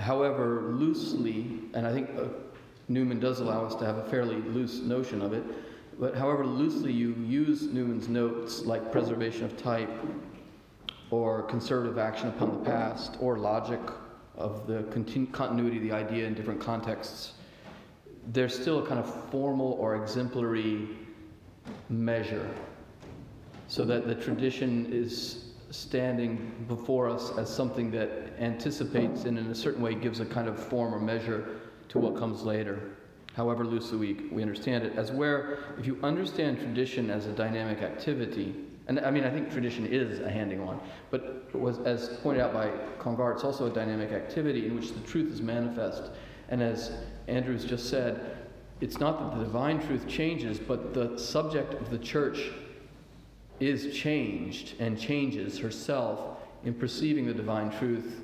however loosely, and I think uh, Newman does allow us to have a fairly loose notion of it, but however loosely you use Newman's notes, like preservation of type, or conservative action upon the past, or logic of the continu- continuity of the idea in different contexts, there's still a kind of formal or exemplary measure, so that the tradition is standing before us as something that anticipates and in a certain way gives a kind of form or measure to what comes later, however loosely we, we understand it. As where, if you understand tradition as a dynamic activity, and I mean, I think tradition is a handing on, but was, as pointed out by Congar, it's also a dynamic activity in which the truth is manifest. And as Andrews just said, it's not that the divine truth changes, but the subject of the church is changed and changes herself in perceiving the divine truth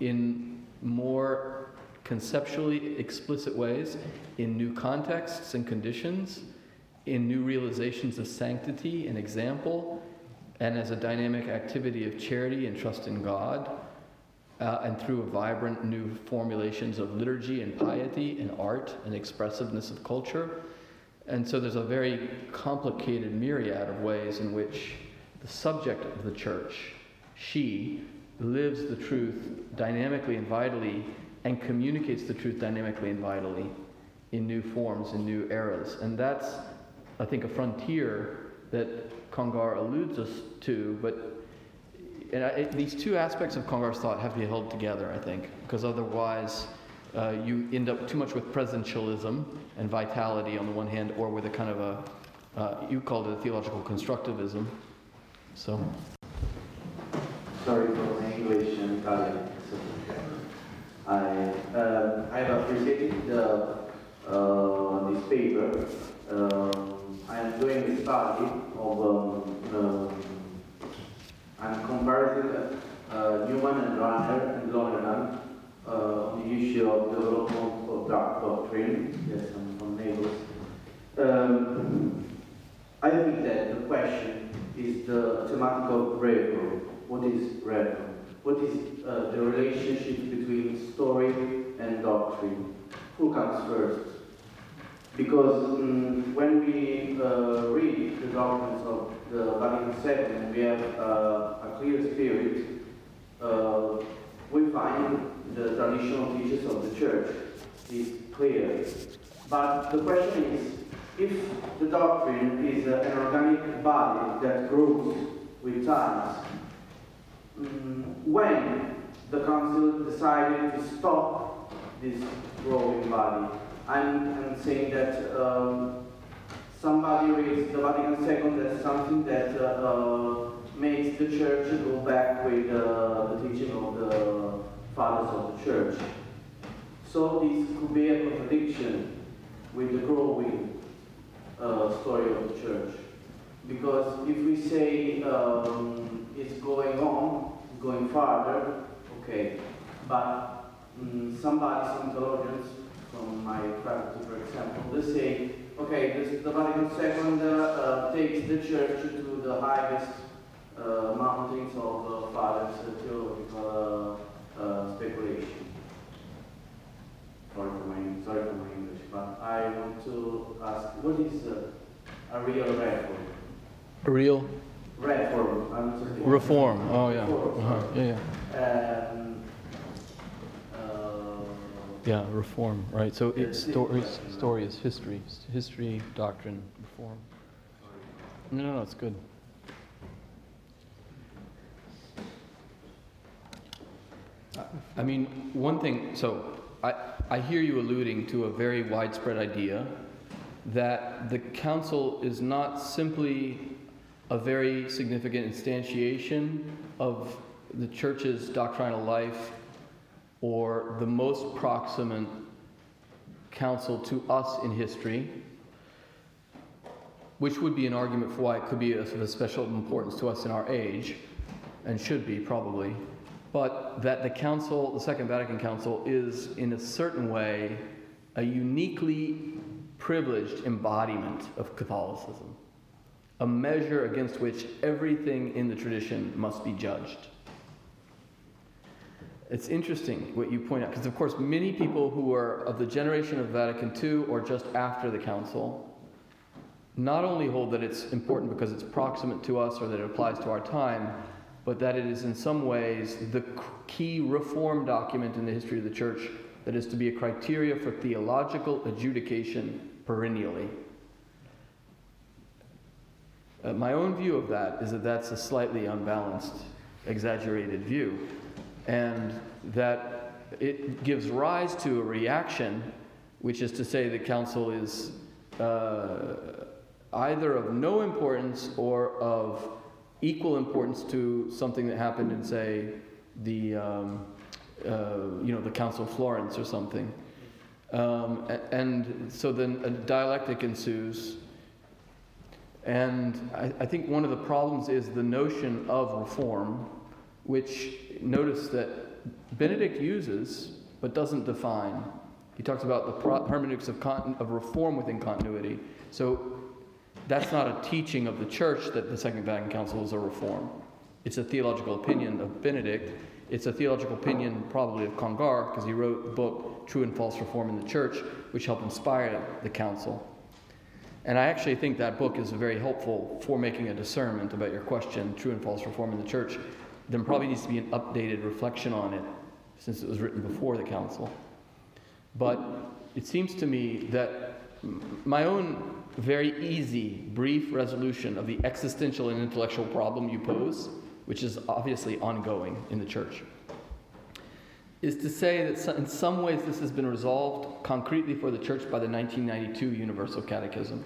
in more conceptually explicit ways, in new contexts and conditions, in new realizations of sanctity and example, and as a dynamic activity of charity and trust in God, uh, and through vibrant new formulations of liturgy and piety and art and expressiveness of culture. And so there's a very complicated myriad of ways in which the subject of the church, she, lives the truth dynamically and vitally and communicates the truth dynamically and vitally in new forms, in new eras. And that's, I think, a frontier that Congar alludes us to, but and I, it, these two aspects of Congar's thought have to be held together, I think, because otherwise uh, you end up too much with presentialism and vitality on the one hand, or with a kind of a, uh, you called it a theological constructivism. So. Sorry for English and Italian. I uh, I have appreciated the, uh, this paper. I am doing a study of um, um, I'm comparing uh, Newman and Rahner and Lonergan uh, on the issue of development of dark doctrine. Yes, I'm from Naples. Um, I think that the question is the thematic of reform. What is reform? What is uh, the relationship between story and doctrine? Who comes first? Because um, when we uh, read the documents of the Vatican II, we have uh, a clear spirit. Uh, we find the traditional teachers of the church is clear. But the question is, if the doctrine is an organic body that grows with times, um, when the council decided to stop this growing body, I'm, I'm saying that um, somebody raised the Vatican II as something that uh, uh, makes the church go back with uh, the teaching of the fathers of the church. So this could be a contradiction with the growing uh, story of the church. Because if we say um, it's going on, going farther, okay, but um, somebody, some theologians from my faculty, for example, they say, okay, this, the Vatican II uh, takes the church to the highest uh, mountains of the fathers' theological uh, uh, speculation. Sorry for my sorry for my English, but I want to ask, what is uh, a real reform? A Real Reform. Reform. Oh, yeah. Reform. Uh-huh. Yeah, yeah. Um, uh, Yeah, reform, right. So it's story, story is history. History, doctrine, reform. No, no, no, it's good. I mean, one thing, so I, I hear you alluding to a very widespread idea that the council is not simply a very significant instantiation of the church's doctrinal life or the most proximate council to us in history, which would be an argument for why it could be of a special importance to us in our age, and should be probably, but that the council, the Second Vatican Council, is in a certain way a uniquely privileged embodiment of Catholicism, a measure against which everything in the tradition must be judged. It's interesting what you point out, because of course, many people who are of the generation of Vatican II or just after the Council not only hold that it's important because it's proximate to us or that it applies to our time, but that it is in some ways the key reform document in the history of the Church that is to be a criteria for theological adjudication perennially. Uh, my own view of that is that that's a slightly unbalanced, exaggerated view and that it gives rise to a reaction, which is to say the council is uh, either of no importance or of equal importance to something that happened in, say, the um, uh, you know the Council of Florence or something. Um, and so then a dialectic ensues And I, I think one of the problems is the notion of reform, which notice that Benedict uses but doesn't define. He talks about the pro- hermeneutics of, con- of reform within continuity. So that's not a teaching of the church that the Second Vatican Council is a reform. It's a theological opinion of Benedict. It's a theological opinion probably of Congar because he wrote the book True and False Reform in the Church, which helped inspire the council. And I actually think that book is very helpful for making a discernment about your question, true and false reform in the church. There probably needs to be an updated reflection on it since it was written before the council. But it seems to me that my own very easy, brief resolution of the existential and intellectual problem you pose, which is obviously ongoing in the church, is to say that in some ways this has been resolved concretely for the church by the 1992 Universal Catechism.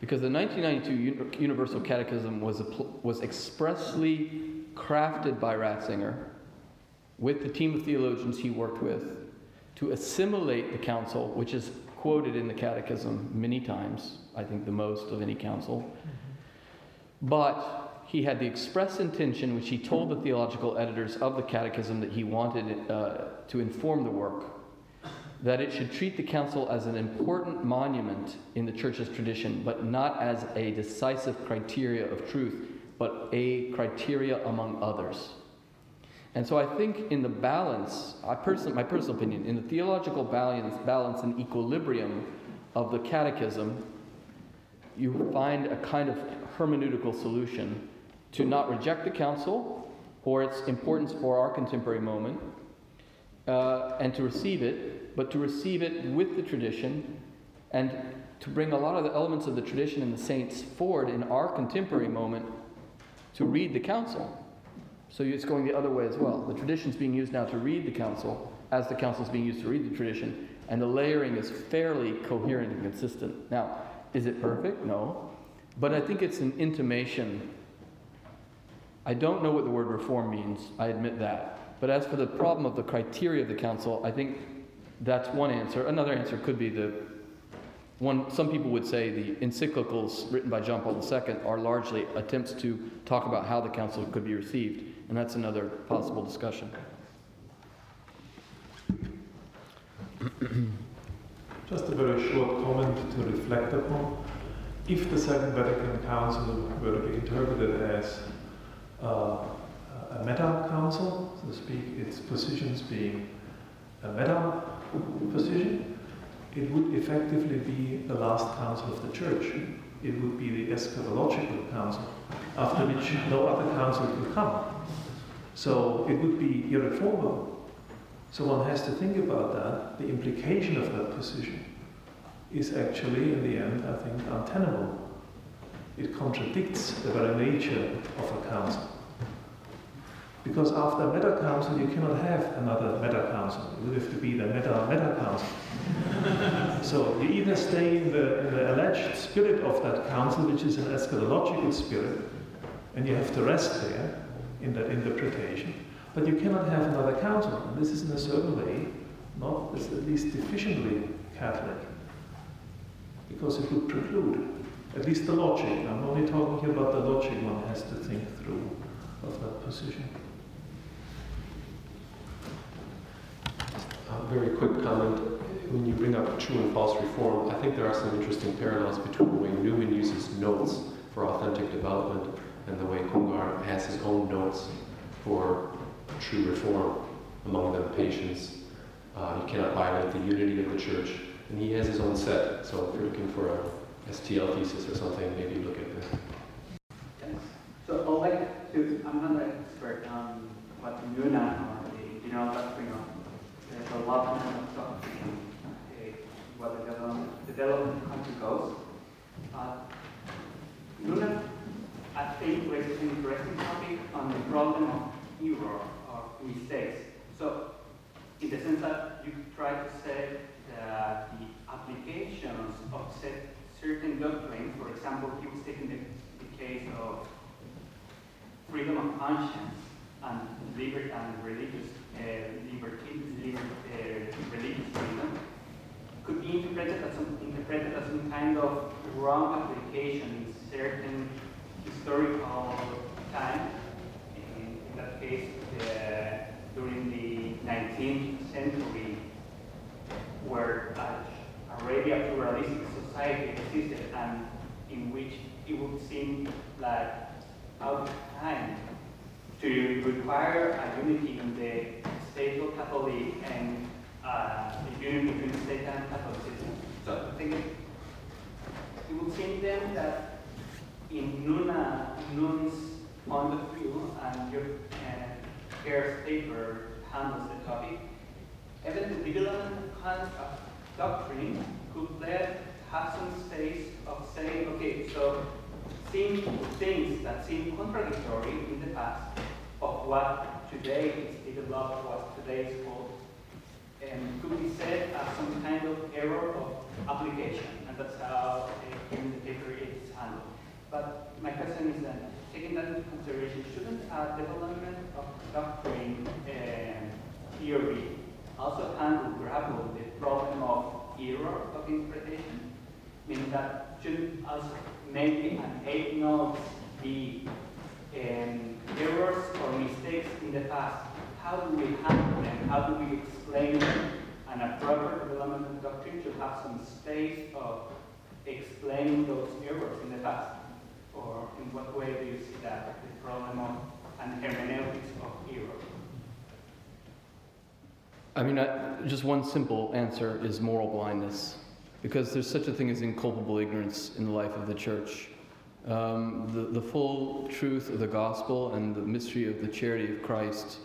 Because the 1992 Universal Catechism was, was expressly crafted by Ratzinger with the team of theologians he worked with to assimilate the council, which is quoted in the Catechism many times, I think the most of any council. But he had the express intention, which he told the theological editors of the Catechism that he wanted uh, to inform the work, that it should treat the council as an important monument in the church's tradition, but not as a decisive criteria of truth, but a criteria among others. And so I think in the balance, I person, my personal opinion, in the theological balance, balance and equilibrium of the catechism, you find a kind of hermeneutical solution to not reject the council or its importance for our contemporary moment, uh, and to receive it, but to receive it with the tradition and to bring a lot of the elements of the tradition and the saints forward in our contemporary moment to read the council. So it's going the other way as well. The tradition's being used now to read the council as the council's being used to read the tradition, and the layering is fairly coherent and consistent. Now, is it perfect? No. But I think it's an intimation. I don't know what the word reform means, I admit that. But as for the problem of the criteria of the council, I think that's one answer. Another answer could be the one, some people would say the encyclicals written by John Paul II are largely attempts to talk about how the council could be received, and that's another possible discussion. Just a very short comment to reflect upon. If the Second Vatican Council were to be interpreted as uh, a meta council, so to speak, its positions being a meta position, it would effectively be the last council of the church. It would be the eschatological council, after which no other council could come. So it would be irreformable. So one has to think about that. The implication of that position is actually, in the end, I think, untenable. It contradicts the very nature of a council. Because after meta council, you cannot have another meta council. You have to be the meta meta council. so you either stay in the, in the alleged spirit of that council, which is an eschatological spirit, and you have to rest there in that interpretation. But you cannot have another council. And this is in a certain way not at least deficiently Catholic. Because it would preclude, at least the logic. I'm only talking here about the logic one has to think through of that position. Very quick comment. When you bring up true and false reform, I think there are some interesting parallels between the way Newman uses notes for authentic development and the way Congar has his own notes for true reform, among them patience. Uh, you cannot violate the unity of the church. And he has his own set. So if you're looking for a STL thesis or something, maybe look at this. So I'd like to, I'm not an expert on what the Yunnan or the general doctrine of the development of uh, what the development, country goes. Uh, Noonan, I think, raises an interesting topic on the problem of error or mistakes. So in the sense that you try to say that the applications of cer- certain doctrines, for example, he was taking the, the case of freedom of conscience and liberty and religious liberty, liber, uh, religious freedom could be interpreted as some, interpreted as some kind of wrong application in certain historical time. In, in that case, during the 19th century, where already a pluralistic society existed and in which it would seem like out of time to require a unity in the Catholic and uh, a union between state and Catholicism. So I think it, would seem then that in Nuna, Nun's point of view and your uh, Ker's paper handles the topic, even the development of doctrine could let have some space of saying, okay, so seeing things that seem contradictory in the past of what today is developed, what called, and could be said as some kind of error of application, and that's how uh, in the paper it is handled. But my question is that, taking that into consideration, shouldn't a development of doctrine and theory also handle, grapple the problem of error of interpretation? Meaning that should also maybe an eight notes the um, errors or mistakes in the past, how do we handle them? How do we explain them? And a proper development doctrine should have some space of explaining those errors in the past. Or in what way do you see that, the problem of and hermeneutics of error? I mean, I, just one simple answer is moral blindness, because there's such a thing as inculpable ignorance in the life of the church. Um, the, the full truth of the gospel and the mystery of the charity of Christ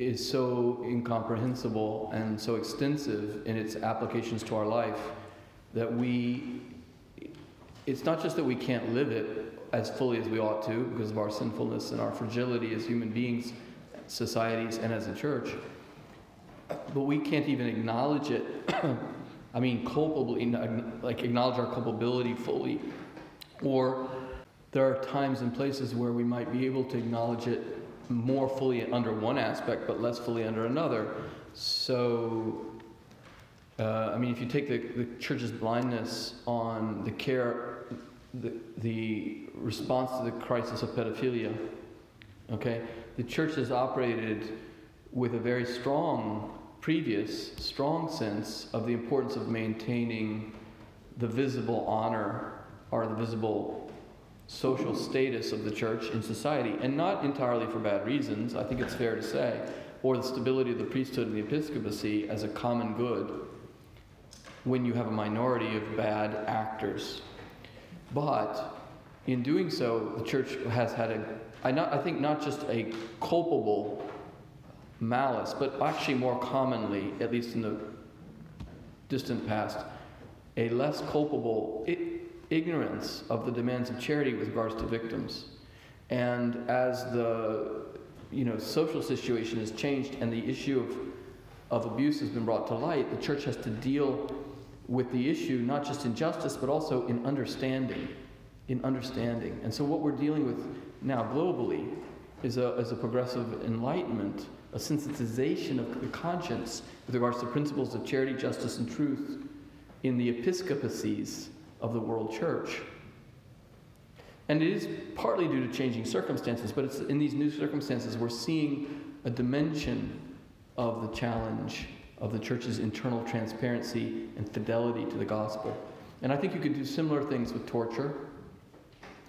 is so incomprehensible and so extensive in its applications to our life that we, it's not just that we can't live it as fully as we ought to because of our sinfulness and our fragility as human beings, societies, and as a church but we can't even acknowledge it. I mean, culpably, like acknowledge our culpability fully. Or there are times and places where we might be able to acknowledge it more fully under one aspect, but less fully under another. So, uh, I mean, if you take the, the church's blindness on the care, the, the response to the crisis of pedophilia, okay, the church has operated with a very strong previous strong sense of the importance of maintaining the visible honor or the visible social status of the church in society, and not entirely for bad reasons, I think it's fair to say, or the stability of the priesthood and the episcopacy as a common good when you have a minority of bad actors. But in doing so, the church has had a, I, not, I think, not just a culpable malice, but actually more commonly, at least in the distant past, a less culpable I- ignorance of the demands of charity with regards to victims. And as the you know social situation has changed and the issue of, of abuse has been brought to light, the church has to deal with the issue not just in justice but also in understanding. In understanding. And so what we're dealing with now globally is a, is a progressive enlightenment a sensitization of the conscience with regards to principles of charity, justice, and truth in the episcopacies of the world church. And it is partly due to changing circumstances, but it's in these new circumstances we're seeing a dimension of the challenge of the church's internal transparency and fidelity to the gospel. And I think you could do similar things with torture.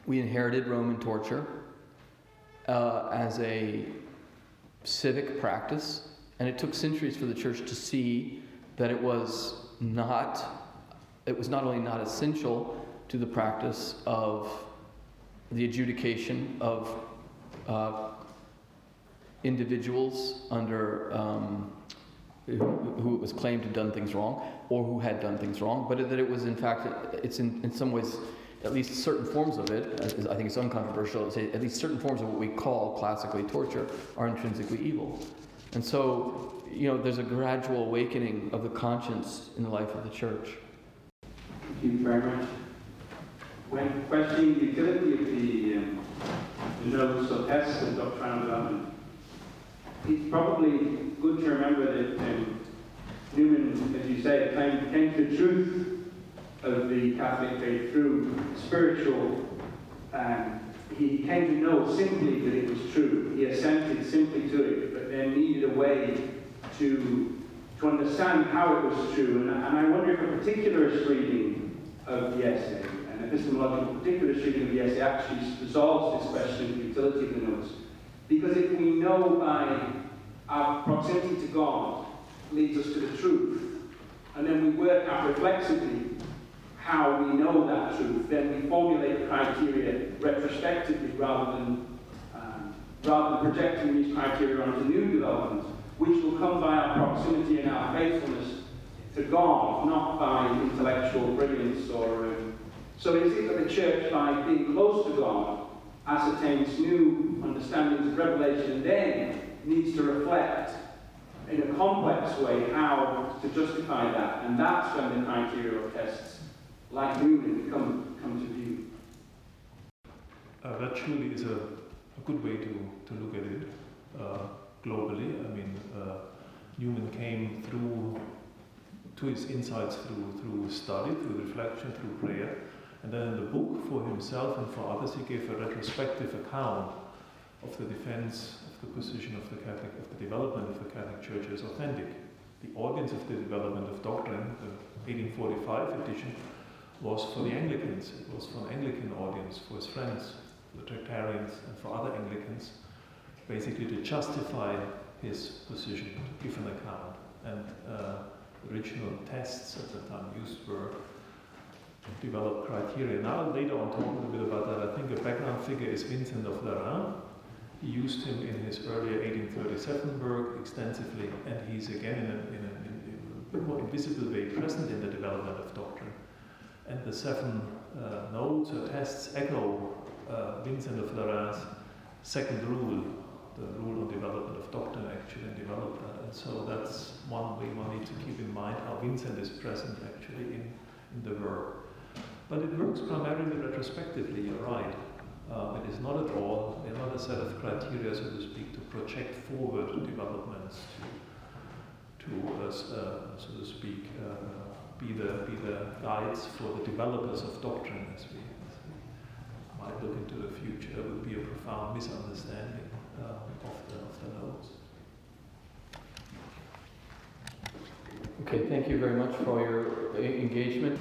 We inherited Roman torture uh, as a civic practice, and it took centuries for the church to see that it was not, it was not only not essential to the practice of the adjudication of uh, individuals under um, who, who, it was claimed had done things wrong or who had done things wrong, but that it was in fact, it's in, in some ways at least certain forms of it, I think it's uncontroversial to say, at least certain forms of what we call classically torture are intrinsically evil. And so, you know, there's a gradual awakening of the conscience in the life of the church. Thank you very much. When questioning the utility of the, um, the notes or tests of doctrinal development, it's probably good to remember that um, Newman, as you say, came, came to the truth of the Catholic faith through spiritual um, he came to know simply that it was true. He assented simply to it, but then needed a way to, to understand how it was true. And, and I wonder if a particularist reading of the essay, an epistemological particularist reading of the essay, actually resolves this question of utility of the notes. Because if we know by our proximity to God leads us to the truth, and then we work out reflexively how we know that truth, then we formulate criteria retrospectively rather than um, rather than projecting these criteria onto new developments, which will come by our proximity and our faithfulness to God, not by intellectual brilliance or. Um, so is it that the church, by being close to God, ascertains new understandings of revelation, then needs to reflect in a complex way how to justify that, and that's when the criteria of tests like Newman come, come to view. Uh, that surely is a, a good way to, to look at it uh, globally. I mean, uh, Newman came through to his insights through, through study, through reflection, through prayer. And then in the book, for himself and for others, he gave a retrospective account of the defense of the position of the Catholic, of the development of the Catholic Church as authentic. The audience of the development of doctrine, the 1845 edition, was for the Anglicans. It was for an Anglican audience, for his friends, the Tractarians, and for other Anglicans, basically to justify his position, to give an account. And uh, original tests at the time used were develop criteria. Now, later on, talk a little bit about that, I think a background figure is Vincent of Lerins. He used him in his earlier 1837 work extensively, and he's again in a, in a, in a bit more invisible way present in the development of doctrine. And the seven uh, notes or tests echo uh, Vincent of Lerins' second rule, the rule on development of doctrine actually, and develop that. And so that's one way one needs to keep in mind how Vincent is present actually in, in the work. But it works primarily retrospectively, you're right. Um, it is not at all, they're not a set of criteria, so to speak, to project forward developments, to, to uh, uh, so to speak, uh, be, the, be the guides for the developers of doctrine as we, as we might look into the future. It would be a profound misunderstanding uh, of, the, of the notes. Okay, thank you very much for your engagement.